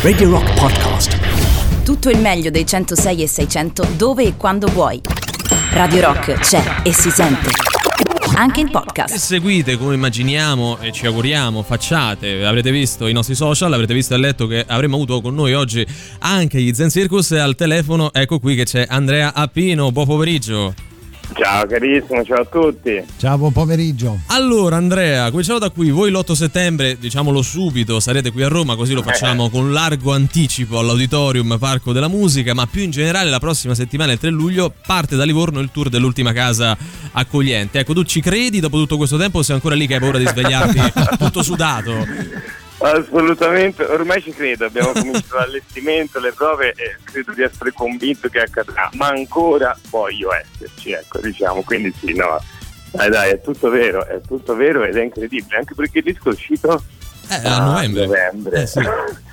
Radio Rock Podcast. Tutto il meglio dei 106 e 600 dove e quando vuoi. Radio Rock c'è e si sente. Anche in Se podcast. seguite come immaginiamo e ci auguriamo, facciate, avrete visto i nostri social, avrete visto e letto che avremmo avuto con noi oggi anche gli Zen Circus e al telefono ecco qui che c'è Andrea Appino, buon pomeriggio. Ciao carissimo, ciao a tutti. Ciao, buon pomeriggio. Allora Andrea, cominciamo da qui, voi l'8 settembre, diciamolo subito, sarete qui a Roma, così lo facciamo con largo anticipo all'Auditorium Parco della Musica, ma più in generale la prossima settimana, il 3 luglio, parte da Livorno il tour dell'ultima casa accogliente. Ecco, tu ci credi dopo tutto questo tempo o sei ancora lì che hai paura di svegliarti tutto sudato? Assolutamente, ormai ci credo, abbiamo cominciato l'allestimento, le prove e credo di essere convinto che accadrà, ma ancora voglio esserci, ecco, diciamo, quindi sì, no. Dai, dai, è tutto vero, è tutto vero ed è incredibile, anche perché il disco è uscito Eh, a novembre. novembre. Eh, sì.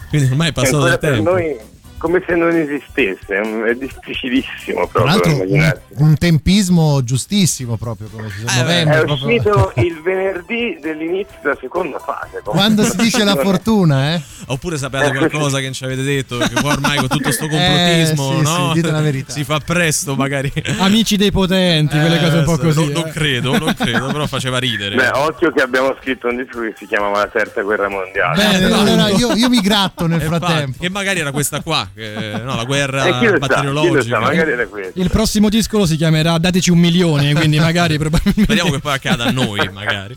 Quindi ormai è passato del per tempo. noi come se non esistesse, è difficilissimo Tra proprio l'altro un, tempismo giustissimo proprio come si dice. Eh, novembre, È proprio- uscito il venerdì dell'inizio della seconda fase. comunque. Quando si dice la fortuna, eh? Oppure sapete qualcosa che non ci avete detto, perché poi ormai con tutto sto complottismo, Eh, sì, no? sì, dite la verità. Si fa presto magari. Amici dei potenti, quelle cose un po' Eh, così. Non, non eh. credo, non credo, però faceva ridere. Beh, occhio che abbiamo scritto un disco che si chiamava La Terza Guerra Mondiale. Bene, allora no. io, io mi gratto nel E infatti, frattempo. che magari era questa qua, che, no, la guerra E lo batteriologica. sa, questo. Il prossimo disco si chiamerà Dateci un milione, quindi magari probabilmente. Speriamo che poi accada a noi, magari.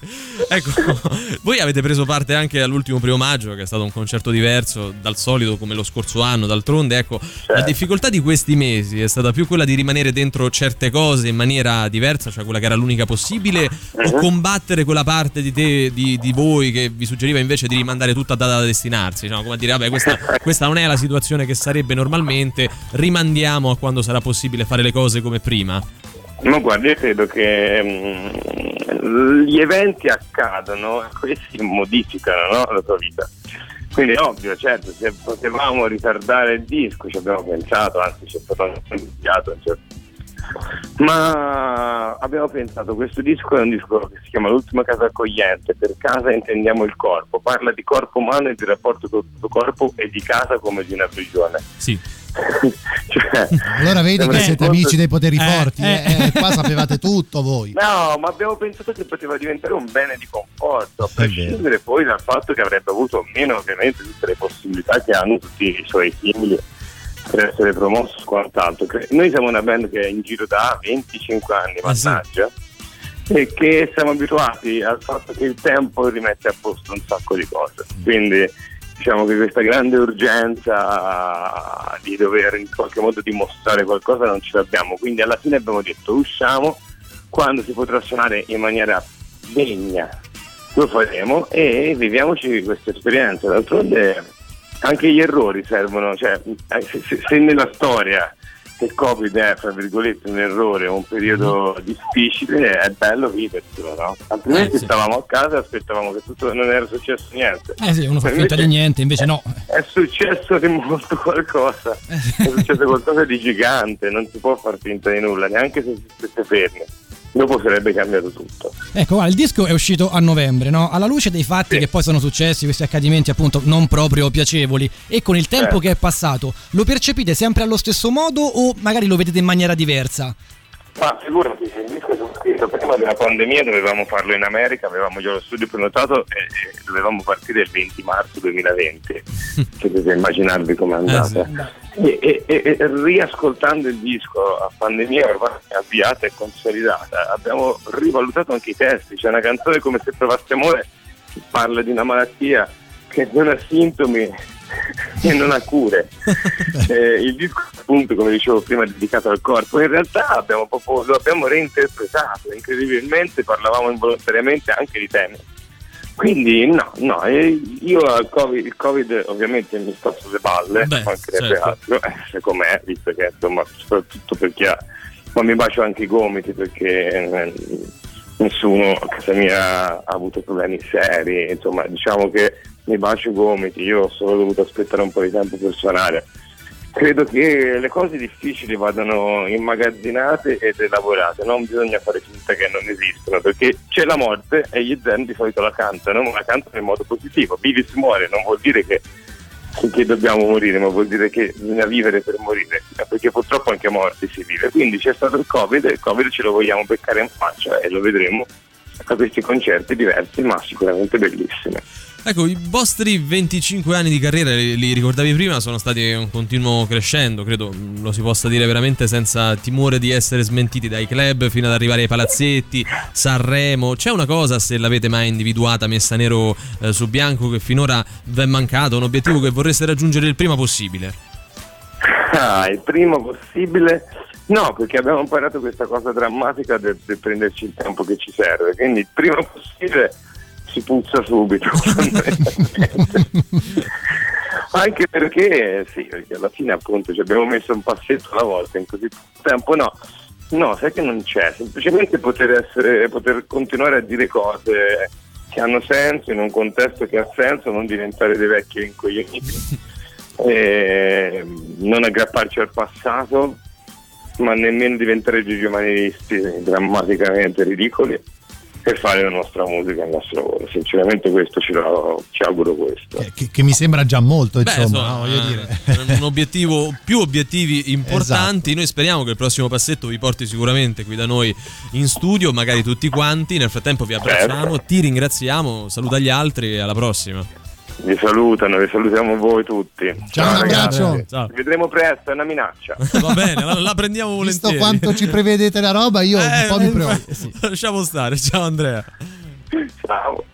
Ecco, voi avete preso parte anche all'ultimo primo maggio, che è stato un concerto diverso dal solito come lo scorso anno. D'altronde, ecco, la difficoltà di questi mesi è stata più quella di rimanere dentro certe cose in maniera diversa, cioè quella che era l'unica possibile, o combattere quella parte di te, di, di voi, che vi suggeriva invece di rimandare tutta a data da destinarsi. No? Come a dire, vabbè, questa, questa non è la situazione che sarebbe normalmente, rimandiamo a quando sarà possibile fare le cose come prima. Ma guarda, io credo che mm, gli eventi accadono e questi modificano no, la tua vita. Quindi è ovvio, certo, se potevamo ritardare il disco ci abbiamo pensato, anzi ci è stato iniziato. Cioè. Ma abbiamo pensato, questo disco è un disco che si chiama L'ultima casa accogliente, per casa intendiamo il corpo, parla di corpo umano e di rapporto con il tuo corpo e di casa come di una prigione. Sì. Cioè, Allora vedi che siete amici dei poteri Eh, forti. eh. eh, eh, qua sapevate tutto voi. No, ma abbiamo pensato che poteva diventare un bene di conforto, a prescindere poi dal fatto che avrebbe avuto meno ovviamente tutte le possibilità che hanno tutti i suoi simili per essere promosso quant'altro. Noi siamo una band che è in giro da 25 anni, Ah, sì. mannaggia, e che siamo abituati al fatto che il tempo rimette a posto un sacco di cose. Quindi diciamo che questa grande urgenza di dover in qualche modo dimostrare qualcosa non ce l'abbiamo. Quindi alla fine abbiamo detto usciamo quando si potrà suonare in maniera degna lo faremo e viviamoci questa esperienza. D'altronde anche gli errori servono, cioè eh, se, se- nella storia il Covid è fra virgolette un errore, un periodo difficile, è bello viverselo, no? Altrimenti Eh, sì. stavamo a casa e aspettavamo che tutto non era successo niente. Eh sì, uno fa finta di niente, invece no. È successo di molto qualcosa, è successo qualcosa di gigante, non si può far finta di nulla, neanche se si stesse fermi. Dopo sarebbe cambiato tutto. Ecco, guarda, il disco è uscito a novembre, no? Alla luce dei fatti Sì. che poi sono successi, questi accadimenti appunto non proprio piacevoli, e con il tempo Certo. che è passato, lo percepite sempre allo stesso modo o magari lo vedete in maniera diversa? Ma figurati, il disco è scritto prima della pandemia, dovevamo farlo in America, avevamo già lo studio prenotato e, dovevamo partire il 20 marzo 2020. Potete immaginarvi com'è andata. E, e- e- e riascoltando il disco a pandemia ormai avviata e consolidata, abbiamo rivalutato anche i testi. C'è una canzone come se provassi amore che parla di una malattia che non ha sintomi e non ha cure. Eh, il disco appunto come dicevo prima è dedicato al corpo in realtà abbiamo proprio, lo abbiamo reinterpretato incredibilmente parlavamo involontariamente anche di temi quindi no no io al COVID, il covid ovviamente mi sto sulle balle Beh, mancherebbe certo. altro eh, com'è visto che insomma soprattutto per chi ha ma mi bacio anche i gomiti perché eh, nessuno a casa mia ha avuto problemi seri insomma diciamo che mi bacio i gomiti io ho solo dovuto aspettare un po' di tempo per suonare credo che le cose difficili vadano immagazzinate ed elaborate, non bisogna fare finta che non esistono, perché c'è la morte e gli zen di solito la cantano, ma la cantano in modo positivo. Vivi si muore, non vuol dire che che dobbiamo morire, ma vuol dire che bisogna vivere per morire, perché purtroppo anche morti si vive. Quindi c'è stato il Covid e il Covid ce lo vogliamo beccare in faccia e lo vedremo a questi concerti diversi, ma sicuramente bellissimi. Ecco, i vostri 25 anni di carriera, li, li ricordavi prima, sono stati un continuo crescendo, credo lo si possa dire veramente senza timore di essere smentiti dai club fino ad arrivare ai palazzetti, Sanremo. C'è una cosa, se l'avete mai individuata, messa nero eh, su bianco, che finora vi è mancato, un obiettivo che vorreste raggiungere il prima possibile? Ah, il prima possibile? No, perché abbiamo imparato questa cosa drammatica di prenderci il tempo che ci serve, quindi il prima possibile si puzza subito. Anche perché, sì, perché alla fine appunto ci abbiamo messo un passetto alla volta in così poco tempo, no. No, sai che non c'è, semplicemente poter, essere, poter continuare a dire cose che hanno senso in un contesto che ha senso, non diventare dei vecchi incoglioniti, non aggrapparci al passato, ma nemmeno diventare giugiomanisti drammaticamente ridicoli per fare la nostra musica, il nostro lavoro. Sinceramente questo ci, lo, ci auguro questo. Che, che, mi sembra già molto, Beh, insomma, insomma no, dire. un obiettivo, più obiettivi importanti. Esatto. Noi speriamo che il prossimo passetto vi porti sicuramente qui da noi in studio, magari tutti quanti. Nel frattempo vi abbracciamo, certo. ti ringraziamo, saluta gli altri e alla prossima vi salutano, vi salutiamo voi tutti. Ciao, Ciao ragazzi. Ciao. Ci vedremo presto, è una minaccia. Va bene, la, la prendiamo volentieri. Visto quanto ci prevedete la roba, io eh, un po' mi preoccupo. Lasciamo stare. Ciao Andrea. Ciao.